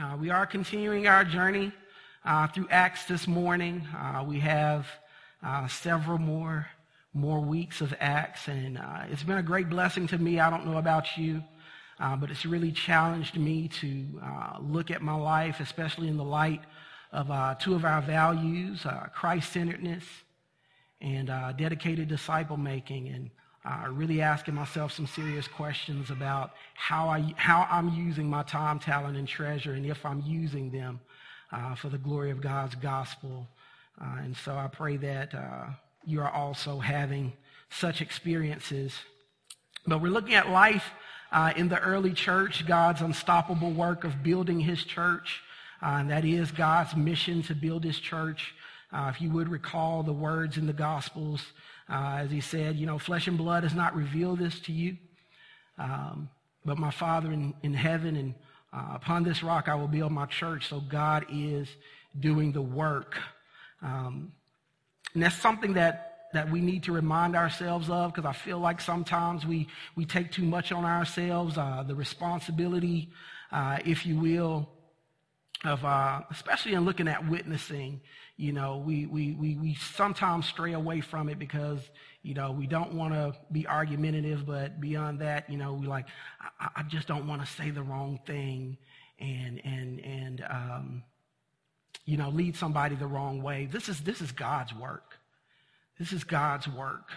Uh, we are continuing our journey uh, through Acts this morning. Uh, we have uh, several more more weeks of Acts, and uh, it's been a great blessing to me. I don't know about you, uh, but it's really challenged me to look at my life, especially in the light of two of our values: Christ-centeredness and dedicated disciple making, and uh, really asking myself some serious questions about how, I, how I'm using my time, talent, and treasure, and if I'm using them uh, for the glory of God's gospel. Uh, and so I pray that uh, you are also having such experiences. But we're looking at life uh, in the early church, God's unstoppable work of building his church. Uh, and that is God's mission to build his church. if you would recall the words in the Gospels, uh, as he said, you know, flesh and blood has not revealed this to you, um, but my Father in, in heaven, and uh, upon this rock I will build my church. So God is doing the work. Um, and that's something that, that we need to remind ourselves of because I feel like sometimes we, we take too much on ourselves, uh, the responsibility, uh, if you will, of uh, especially in looking at witnessing you know, we, we, we, we sometimes stray away from it because, you know, we don't want to be argumentative, but beyond that, you know, we like, I, I just don't want to say the wrong thing and, and, and, um, you know, lead somebody the wrong way. This is, this is God's work. This is God's work.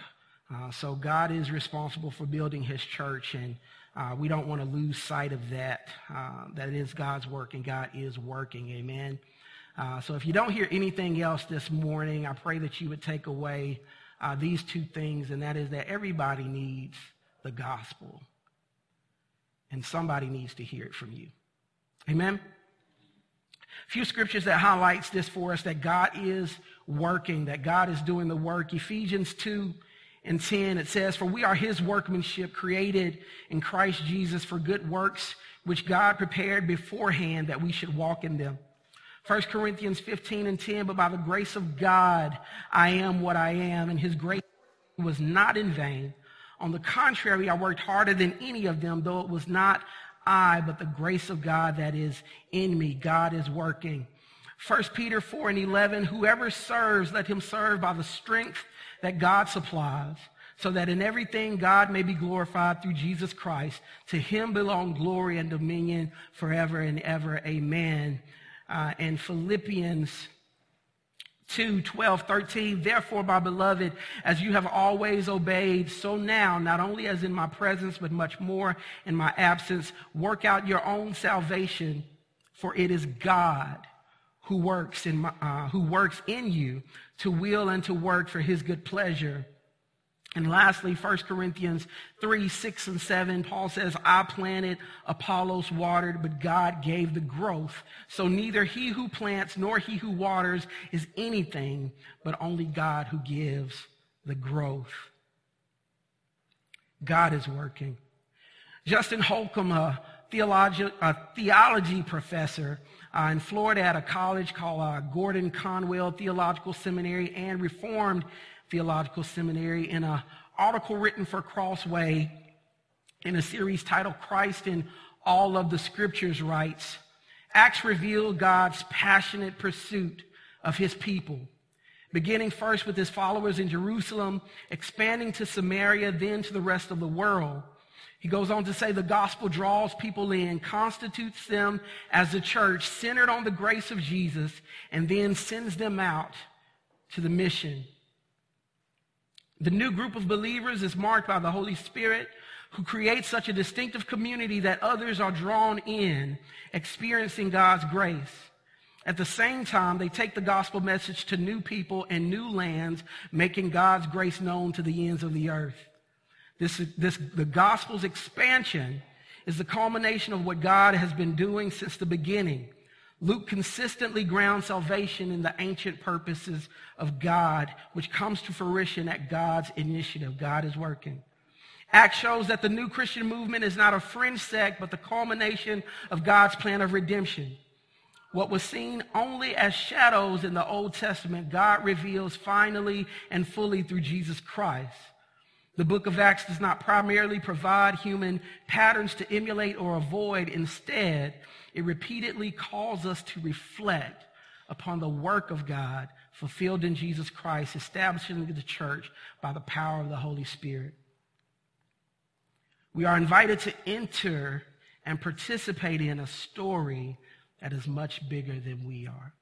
Uh, so God is responsible for building his church and, uh, we don't want to lose sight of that. Uh, that is God's work and God is working. Amen. Uh, so if you don't hear anything else this morning, I pray that you would take away uh, these two things, and that is that everybody needs the gospel, and somebody needs to hear it from you. Amen. A few scriptures that highlights this for us that God is working, that God is doing the work. Ephesians 2 and 10, it says, For we are his workmanship created in Christ Jesus for good works, which God prepared beforehand that we should walk in them. 1 Corinthians 15 and 10, but by the grace of God, I am what I am, and his grace was not in vain. On the contrary, I worked harder than any of them, though it was not I, but the grace of God that is in me. God is working. 1 Peter 4 and 11, whoever serves, let him serve by the strength that God supplies, so that in everything God may be glorified through Jesus Christ. To him belong glory and dominion forever and ever. Amen uh, and Philippians 2 12, 13. Therefore, my beloved, as you have always obeyed, so now, not only as in my presence, but much more in my absence, work out your own salvation, for it is God who works in, my, uh, who works in you to will and to work for his good pleasure. And lastly, 1 Corinthians 3, 6, and 7, Paul says, I planted, Apollos watered, but God gave the growth. So neither he who plants nor he who waters is anything, but only God who gives the growth. God is working. Justin Holcomb, a theology, a theology professor uh, in Florida at a college called uh, Gordon Conwell Theological Seminary and Reformed Theological Seminary in an article written for Crossway in a series titled Christ in All of the Scriptures writes, Acts reveal God's passionate pursuit of his people, beginning first with his followers in Jerusalem, expanding to Samaria, then to the rest of the world. He goes on to say the gospel draws people in, constitutes them as a church centered on the grace of Jesus, and then sends them out to the mission the new group of believers is marked by the Holy Spirit who creates such a distinctive community that others are drawn in, experiencing God's grace. At the same time, they take the gospel message to new people and new lands, making God's grace known to the ends of the earth. This, this, the gospel's expansion is the culmination of what God has been doing since the beginning. Luke consistently grounds salvation in the ancient purposes of God, which comes to fruition at God's initiative. God is working. Acts shows that the new Christian movement is not a fringe sect, but the culmination of God's plan of redemption. What was seen only as shadows in the Old Testament, God reveals finally and fully through Jesus Christ. The book of Acts does not primarily provide human patterns to emulate or avoid. Instead, it repeatedly calls us to reflect upon the work of God fulfilled in Jesus Christ, establishing the church by the power of the Holy Spirit. We are invited to enter and participate in a story that is much bigger than we are.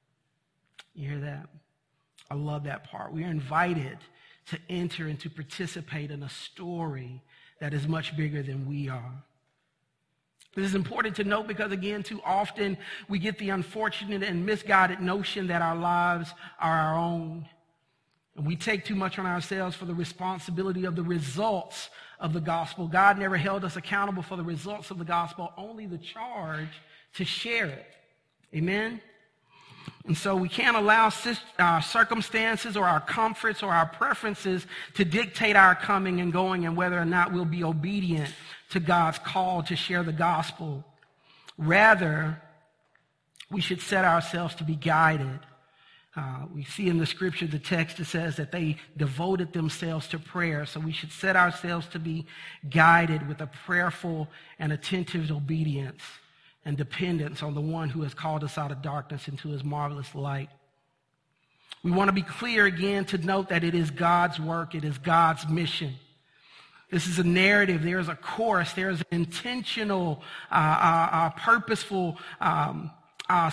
You hear that? I love that part. We are invited to enter and to participate in a story that is much bigger than we are. This is important to note because, again, too often we get the unfortunate and misguided notion that our lives are our own. And we take too much on ourselves for the responsibility of the results of the gospel. God never held us accountable for the results of the gospel, only the charge to share it. Amen? And so we can't allow our uh, circumstances or our comforts or our preferences to dictate our coming and going and whether or not we'll be obedient to God's call to share the gospel. Rather, we should set ourselves to be guided. Uh, we see in the scripture the text that says that they devoted themselves to prayer. So we should set ourselves to be guided with a prayerful and attentive obedience and dependence on the one who has called us out of darkness into his marvelous light. We want to be clear again to note that it is God's work, it is God's mission. This is a narrative. There is a course. There is an intentional, uh, uh, uh, purposeful um, uh,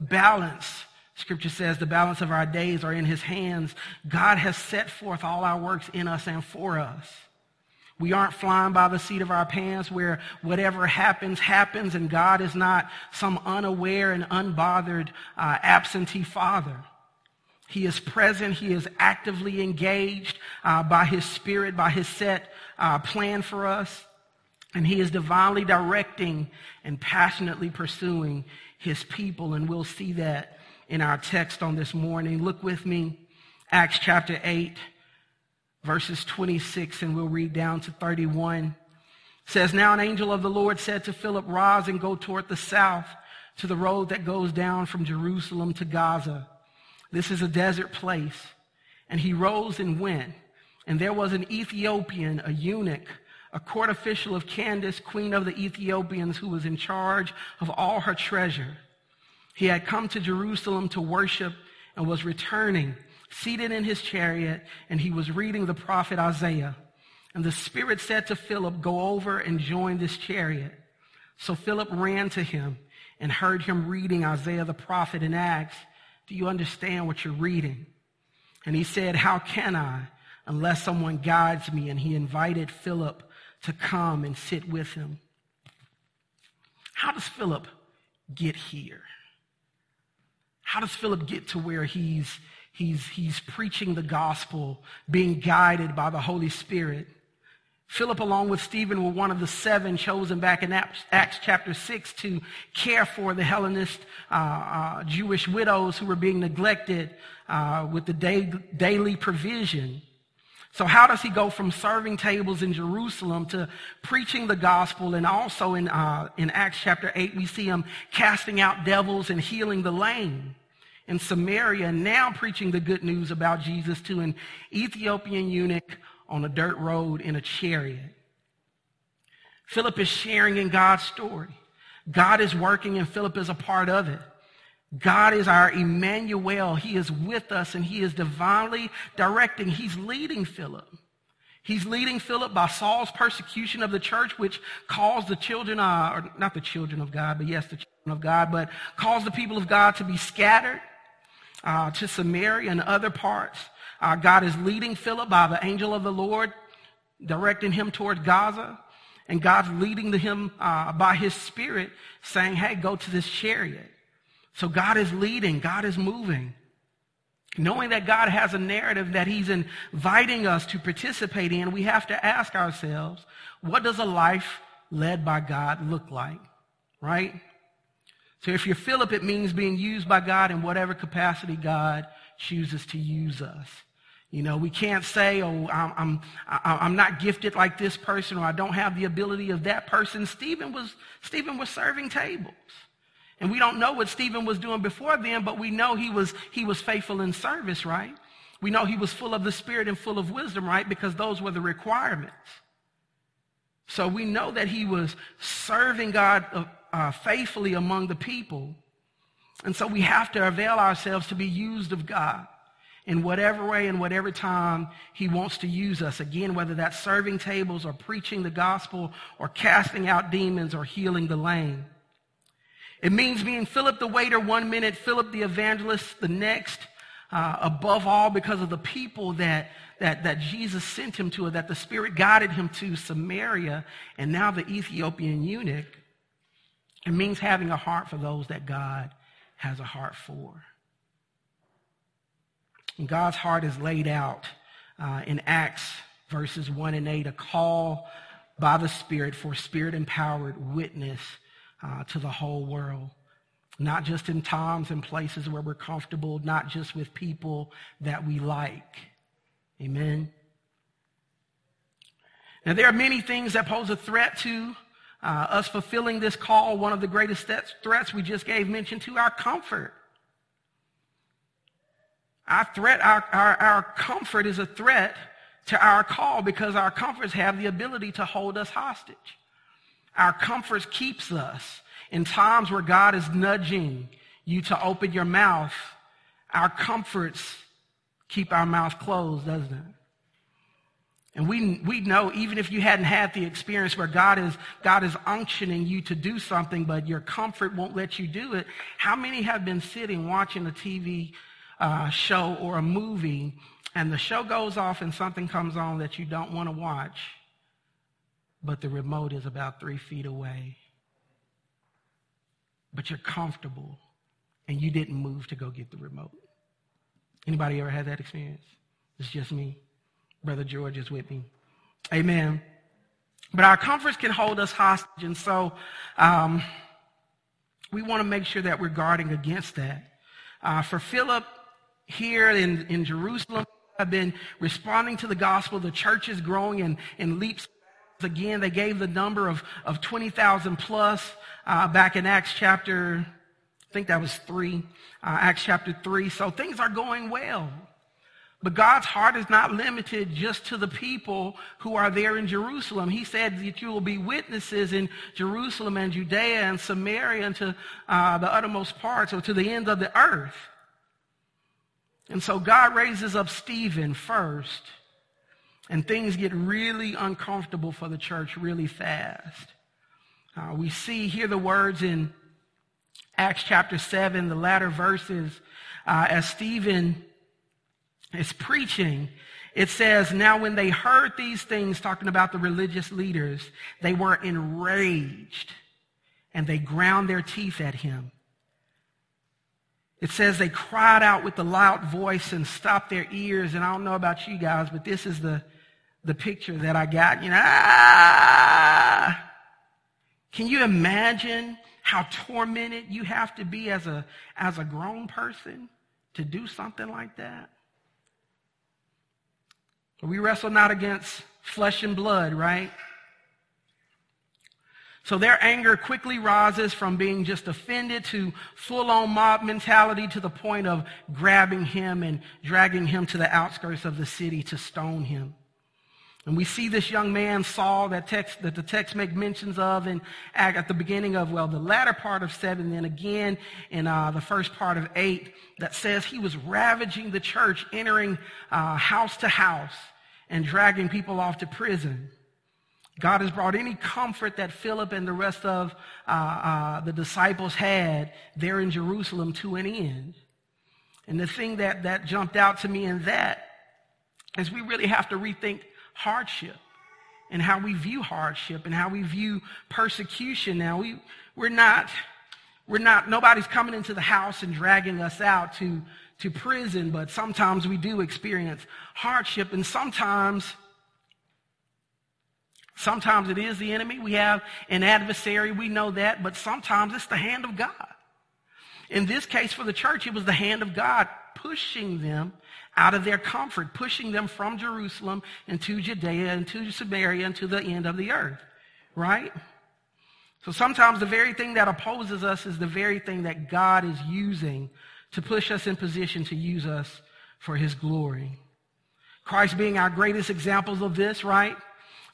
balance. Scripture says the balance of our days are in his hands. God has set forth all our works in us and for us. We aren't flying by the seat of our pants where whatever happens, happens, and God is not some unaware and unbothered uh, absentee father. He is present. He is actively engaged uh, by his spirit, by his set uh, plan for us. And he is divinely directing and passionately pursuing his people. And we'll see that in our text on this morning. Look with me, Acts chapter 8, verses 26, and we'll read down to 31. It says, Now an angel of the Lord said to Philip, Rise and go toward the south to the road that goes down from Jerusalem to Gaza. This is a desert place. And he rose and went. And there was an Ethiopian, a eunuch, a court official of Candace, queen of the Ethiopians, who was in charge of all her treasure. He had come to Jerusalem to worship and was returning, seated in his chariot, and he was reading the prophet Isaiah. And the Spirit said to Philip, Go over and join this chariot. So Philip ran to him and heard him reading Isaiah the prophet and asked, do you understand what you're reading? And he said, How can I unless someone guides me? And he invited Philip to come and sit with him. How does Philip get here? How does Philip get to where he's, he's, he's preaching the gospel, being guided by the Holy Spirit? Philip, along with Stephen, were one of the seven chosen back in Acts chapter 6 to care for the Hellenist uh, uh, Jewish widows who were being neglected uh, with the day, daily provision. So how does he go from serving tables in Jerusalem to preaching the gospel? And also in, uh, in Acts chapter 8, we see him casting out devils and healing the lame in Samaria, now preaching the good news about Jesus to an Ethiopian eunuch on a dirt road in a chariot. Philip is sharing in God's story. God is working and Philip is a part of it. God is our Emmanuel. He is with us and he is divinely directing. He's leading Philip. He's leading Philip by Saul's persecution of the church, which caused the children, uh, or not the children of God, but yes, the children of God, but caused the people of God to be scattered uh, to Samaria and other parts. Uh, God is leading Philip by the angel of the Lord, directing him toward Gaza. And God's leading him uh, by his spirit, saying, hey, go to this chariot. So God is leading, God is moving. Knowing that God has a narrative that he's inviting us to participate in, we have to ask ourselves, what does a life led by God look like? Right? So if you're Philip, it means being used by God in whatever capacity God chooses to use us. You know, we can't say, oh, I'm, I'm, I'm not gifted like this person or I don't have the ability of that person. Stephen was, Stephen was serving tables. And we don't know what Stephen was doing before then, but we know he was, he was faithful in service, right? We know he was full of the Spirit and full of wisdom, right? Because those were the requirements. So we know that he was serving God uh, uh, faithfully among the people. And so we have to avail ourselves to be used of God in whatever way and whatever time he wants to use us. Again, whether that's serving tables or preaching the gospel or casting out demons or healing the lame. It means being Philip the waiter one minute, Philip the evangelist the next, uh, above all because of the people that, that, that Jesus sent him to, or that the Spirit guided him to Samaria, and now the Ethiopian eunuch. It means having a heart for those that God has a heart for. And God's heart is laid out uh, in Acts verses 1 and 8, a call by the Spirit for spirit empowered witness uh, to the whole world. Not just in times and places where we're comfortable, not just with people that we like. Amen. Now, there are many things that pose a threat to uh, us fulfilling this call. One of the greatest threats we just gave mention to our comfort. Our threat, our, our, our comfort is a threat to our call because our comforts have the ability to hold us hostage. Our comforts keeps us in times where God is nudging you to open your mouth. Our comforts keep our mouth closed, doesn't it? And we, we know even if you hadn't had the experience where God is, God is unctioning you to do something, but your comfort won't let you do it, how many have been sitting watching a TV uh, show or a movie, and the show goes off and something comes on that you don't want to watch, but the remote is about three feet away. But you're comfortable and you didn't move to go get the remote. Anybody ever had that experience? It's just me. Brother George is with me. Amen. But our comforts can hold us hostage, and so um, we want to make sure that we're guarding against that. Uh, for Philip, here in, in Jerusalem have been responding to the gospel. The church is growing in, in leaps. Again, they gave the number of, of 20,000 plus uh, back in Acts chapter, I think that was 3, uh, Acts chapter 3. So things are going well. But God's heart is not limited just to the people who are there in Jerusalem. He said that you will be witnesses in Jerusalem and Judea and Samaria and to uh, the uttermost parts or to the ends of the earth. And so God raises up Stephen first, and things get really uncomfortable for the church really fast. Uh, we see here the words in Acts chapter 7, the latter verses, uh, as Stephen is preaching. It says, Now when they heard these things, talking about the religious leaders, they were enraged and they ground their teeth at him. It says they cried out with a loud voice and stopped their ears. And I don't know about you guys, but this is the, the picture that I got. You know, ah! Can you imagine how tormented you have to be as a, as a grown person to do something like that? We wrestle not against flesh and blood, right? So their anger quickly rises from being just offended to full-on mob mentality to the point of grabbing him and dragging him to the outskirts of the city to stone him. And we see this young man, Saul, that text, that the text make mentions of in, at the beginning of, well, the latter part of seven, then again in uh, the first part of eight, that says he was ravaging the church, entering uh, house to house and dragging people off to prison. God has brought any comfort that Philip and the rest of uh, uh, the disciples had there in Jerusalem to an end. And the thing that, that jumped out to me in that is we really have to rethink hardship and how we view hardship and how we view persecution now. We, we're not, we're not, nobody's coming into the house and dragging us out to, to prison, but sometimes we do experience hardship and sometimes Sometimes it is the enemy. We have an adversary. We know that. But sometimes it's the hand of God. In this case for the church, it was the hand of God pushing them out of their comfort, pushing them from Jerusalem into Judea, into Samaria, and to the end of the earth. Right? So sometimes the very thing that opposes us is the very thing that God is using to push us in position to use us for his glory. Christ being our greatest examples of this, right?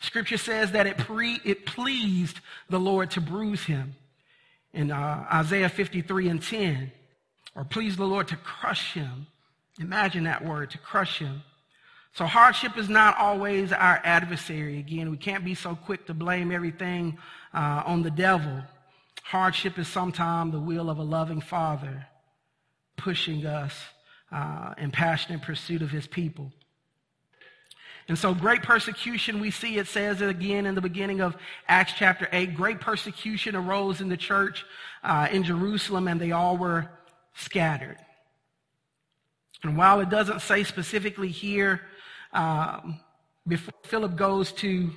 Scripture says that it, pre, it pleased the Lord to bruise him in uh, Isaiah 53 and 10, or pleased the Lord to crush him. Imagine that word, to crush him. So hardship is not always our adversary. Again, we can't be so quick to blame everything uh, on the devil. Hardship is sometimes the will of a loving father pushing us uh, in passionate pursuit of his people. And so great persecution, we see it says it again in the beginning of Acts chapter 8. Great persecution arose in the church uh, in Jerusalem and they all were scattered. And while it doesn't say specifically here, um, before Philip goes to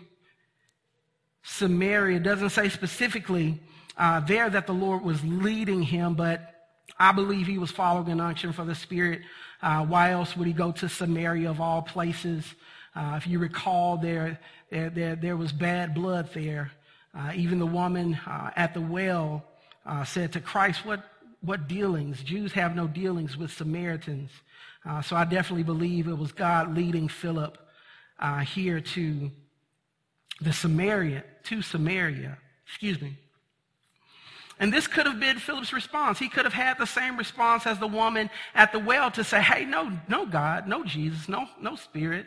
Samaria, it doesn't say specifically uh, there that the Lord was leading him, but I believe he was following an unction for the Spirit. Uh, why else would he go to Samaria of all places? Uh, if you recall, there, there, there, there was bad blood there. Uh, even the woman uh, at the well uh, said to Christ, what, what dealings? Jews have no dealings with Samaritans. Uh, so I definitely believe it was God leading Philip here to the Samaria, to Samaria. Excuse me. And this could have been Philip's response. He could have had the same response as the woman at the well to say, hey, no, no God, no Jesus, no, no spirit.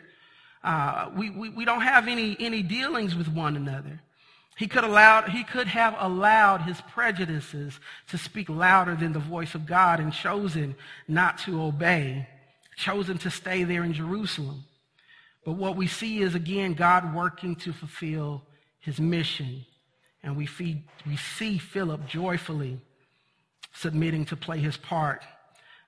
Uh, we, we, we don't have any, any dealings with one another. He could, allowed, he could have allowed his prejudices to speak louder than the voice of God and chosen not to obey, chosen to stay there in Jerusalem. But what we see is, again, God working to fulfill his mission and we, feed, we see Philip joyfully submitting to play his part.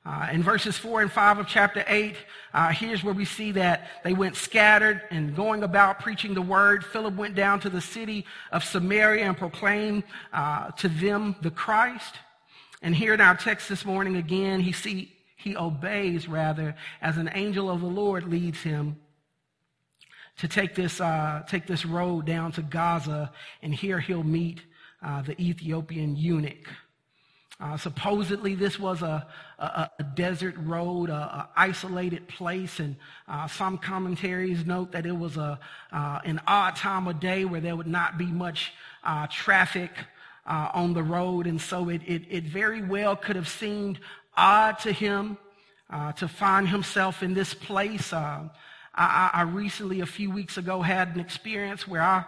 Uh, in verses 4 and 5 of chapter 8, uh, here's where we see that they went scattered and going about preaching the word. Philip went down to the city of Samaria and proclaimed uh, to them the Christ. And here in our text this morning again, he see he obeys rather as an angel of the Lord leads him to take this, uh, take this road down to Gaza, and here he'll meet uh, the Ethiopian eunuch. Uh, supposedly, this was a, a, a desert road, a, isolated place, and uh, some commentaries note that it was a, uh, an odd time of day where there would not be much uh, traffic on the road, and so it, it, it, very well could have seemed odd to him to find himself in this place. I, I, recently, a few weeks ago, had an experience where I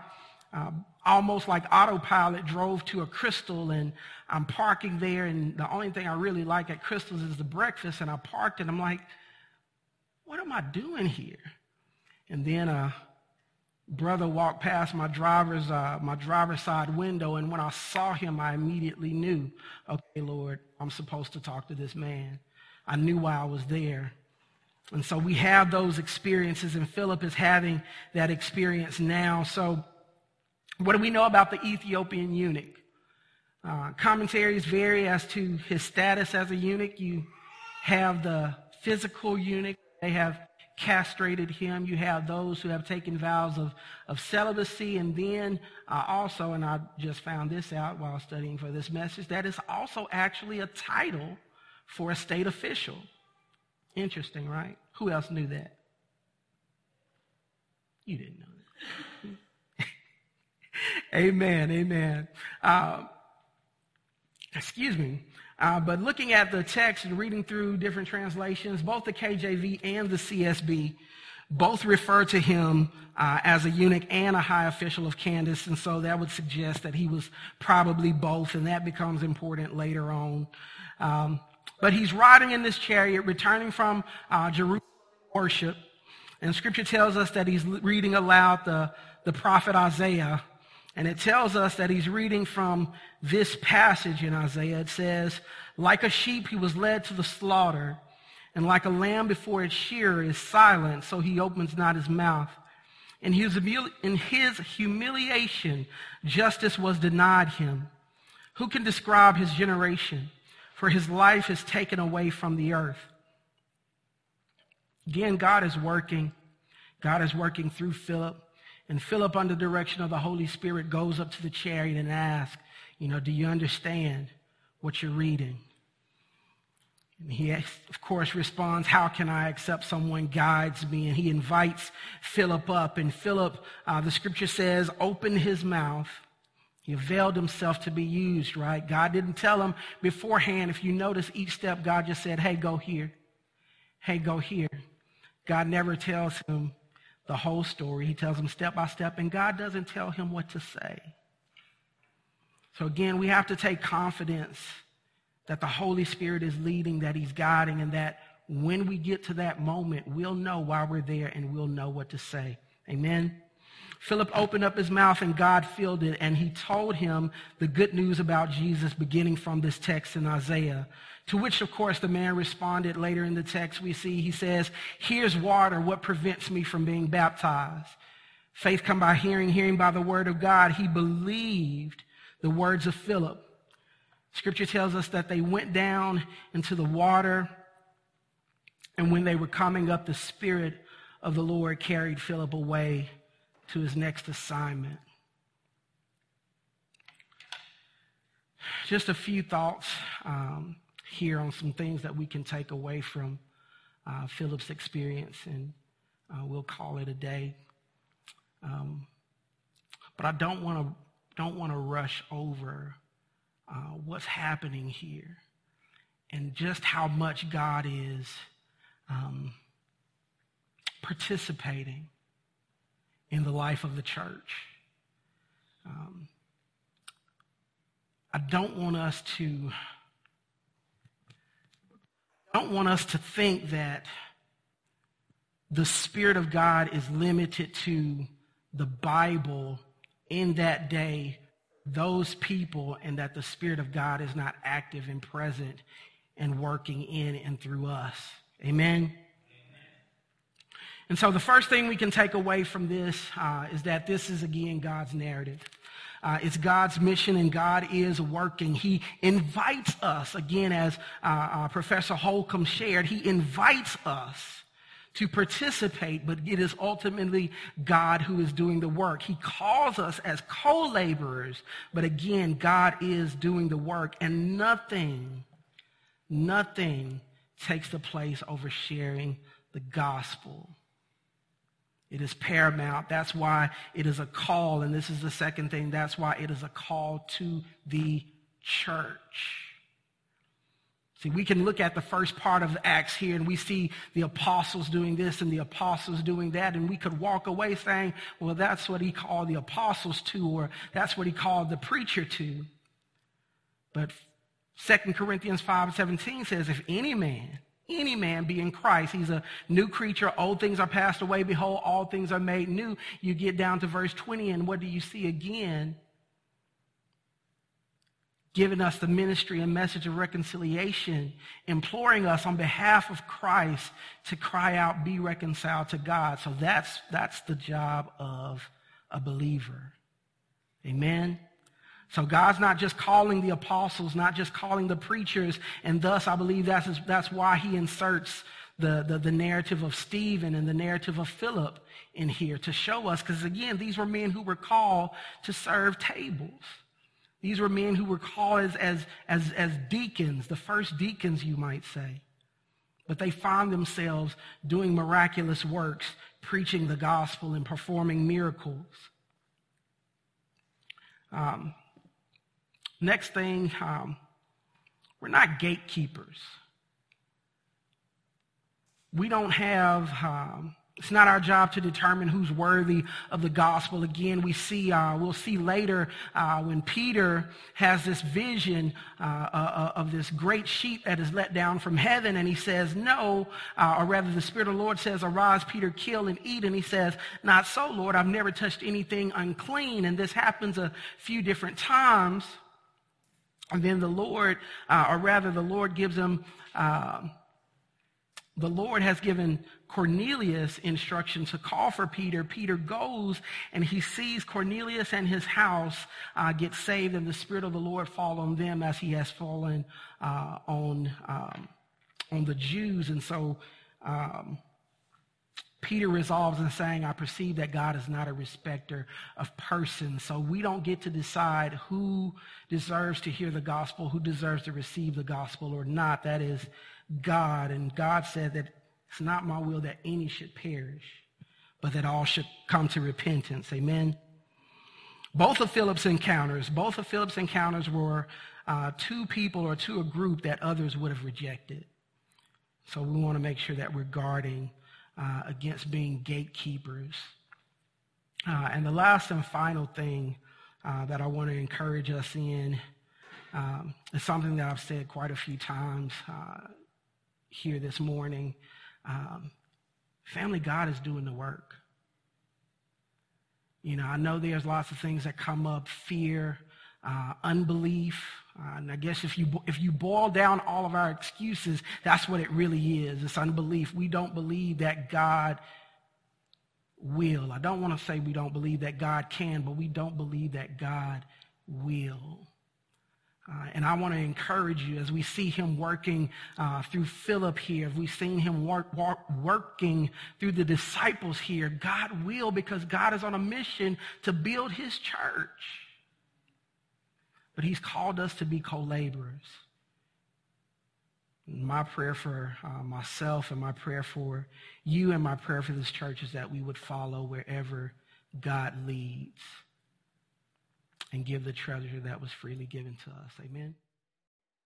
uh, almost like autopilot drove to a Krystal and I'm parking there and the only thing I really like at Krystal's is the breakfast and I parked and I'm like, what am I doing here? And then a brother walked past my driver's, uh, my driver's side window and when I saw him, I immediately knew, okay, Lord, I'm supposed to talk to this man. I knew why I was there. And so we have those experiences, and Philip is having that experience now. So, what do we know about the Ethiopian eunuch? Uh, commentaries vary as to his status as a eunuch. You have the physical eunuch, they have castrated him. You have those who have taken vows of, of celibacy. And then uh, also, and I just found this out while studying for this message, that is also actually a title for a state official. Interesting, right? Who else knew that? You didn't know that. Amen, amen. Uh, excuse me. Uh, but looking at the text and reading through different translations, both the KJV and the CSB both refer to him uh, as a eunuch and a high official of Candace, and so that would suggest that he was probably both, and that becomes important later on. Um, but he's riding in this chariot, returning from uh, Jerusalem worship. And scripture tells us that he's reading aloud the, the prophet Isaiah. And it tells us that he's reading from this passage in Isaiah. It says, Like a sheep, he was led to the slaughter, and like a lamb before its shearer is silent, so he opens not his mouth. In his, in his humiliation, justice was denied him. Who can describe his generation? for his life is taken away from the earth. Again, God is working. God is working through Philip. And Philip, under direction of the Holy Spirit, goes up to the chariot and asks, you know, do you understand what you're reading? And he, of course, responds, How can I accept someone guides me? And he invites Philip up. And Philip, uh, the scripture says, opened his mouth. He availed himself to be used, right? God didn't tell him beforehand. If you notice each step, God just said, Hey, go here. Hey, go here. God never tells him the whole story. He tells him step by step, and God doesn't tell him what to say. So again, we have to take confidence that the Holy Spirit is leading, that He's guiding, and that when we get to that moment, we'll know why we're there and we'll know what to say. Amen. Philip opened up his mouth and God filled it, and he told him the good news about Jesus beginning from this text in Isaiah. To which, of course, the man responded later in the text. We see he says, Here's water. What prevents me from being baptized? Faith come by hearing, hearing by the word of God. He believed the words of Philip. Scripture tells us that they went down into the water, and when they were coming up, the Spirit of the Lord carried Philip away to his next assignment. Just a few thoughts um, here on some things that we can take away from uh, Philip's experience, and uh, we'll call it a day. Um, but I don't want to don't want to rush over uh, what's happening here and just how much God is um, participating in the life of the church. Um, I don't want us to I don't want us to think that the Spirit of God is limited to the Bible in that day, those people, and that the Spirit of God is not active and present and working in and through us. Amen. And so the first thing we can take away from this uh, is that this is again God's narrative. Uh, it's God's mission and God is working. He invites us, again, as uh, uh Professor Holcomb shared, he invites us to participate, but it is ultimately God who is doing the work. He calls us as co-laborers, but again, God is doing the work and nothing, nothing takes the place over sharing the gospel. It is paramount. That's why it is a call. And this is the second thing. That's why it is a call to the church. See, we can look at the first part of Acts here and we see the apostles doing this and the apostles doing that. And we could walk away saying, well, that's what he called the apostles to, or that's what he called the preacher to. But 2 Corinthians 5 17 says, if any man any man be in Christ. He's a new creature. Old things are passed away. Behold, all things are made new. You get down to verse 20, and what do you see again? Giving us the ministry and message of reconciliation, imploring us on behalf of Christ to cry out, be reconciled to God. So that's, that's the job of a believer. Amen. So God's not just calling the apostles, not just calling the preachers, and thus I believe that's, that's why he inserts the, the, the narrative of Stephen and the narrative of Philip in here to show us, because again, these were men who were called to serve tables. These were men who were called as, as, as, as deacons, the first deacons, you might say. But they found themselves doing miraculous works, preaching the gospel and performing miracles. Um, Next thing, um, we're not gatekeepers. We don't have, um, it's not our job to determine who's worthy of the gospel. Again, we see, uh, we'll see later uh, when Peter has this vision uh, uh of this great sheep that is let down from heaven, and he says, No, uh, or rather, the Spirit of the Lord says, Arise, Peter, kill and eat. And he says, Not so, Lord, I've never touched anything unclean. And this happens a few different times. And then the Lord, uh, or rather, the Lord gives him, uh, the Lord has given Cornelius instruction to call for Peter. Peter goes and he sees Cornelius and his house uh, get saved, and the Spirit of the Lord fall on them as he has fallen uh, on, um, on the Jews. And so um, Peter resolves in saying, I perceive that God is not a respecter of persons. So we don't get to decide who deserves to hear the gospel, who deserves to receive the gospel or not. That is God. And God said that it's not my will that any should perish, but that all should come to repentance. Amen. Both of Philip's encounters, both of Philip's encounters were uh, two people or to a group that others would have rejected. So we want to make sure that we're guarding uh, against being gatekeepers. Uh, and the last and final thing uh, that I want to encourage us in um, is something that I've said quite a few times uh, here this morning. Um, family, God is doing the work. You know, I know there's lots of things that come up fear, uh, unbelief. Uh, and I guess if you, if you boil down all of our excuses, that's what it really is. It's unbelief. We don't believe that God will. I don't want to say we don't believe that God can, but we don't believe that God will. Uh, and I want to encourage you as we see him working uh, through Philip here, if we've seen him work, work, working through the disciples here. God will because God is on a mission to build his church. But he's called us to be co-laborers. My prayer for uh, myself and my prayer for you and my prayer for this church is that we would follow wherever God leads and give the treasure that was freely given to us. Amen.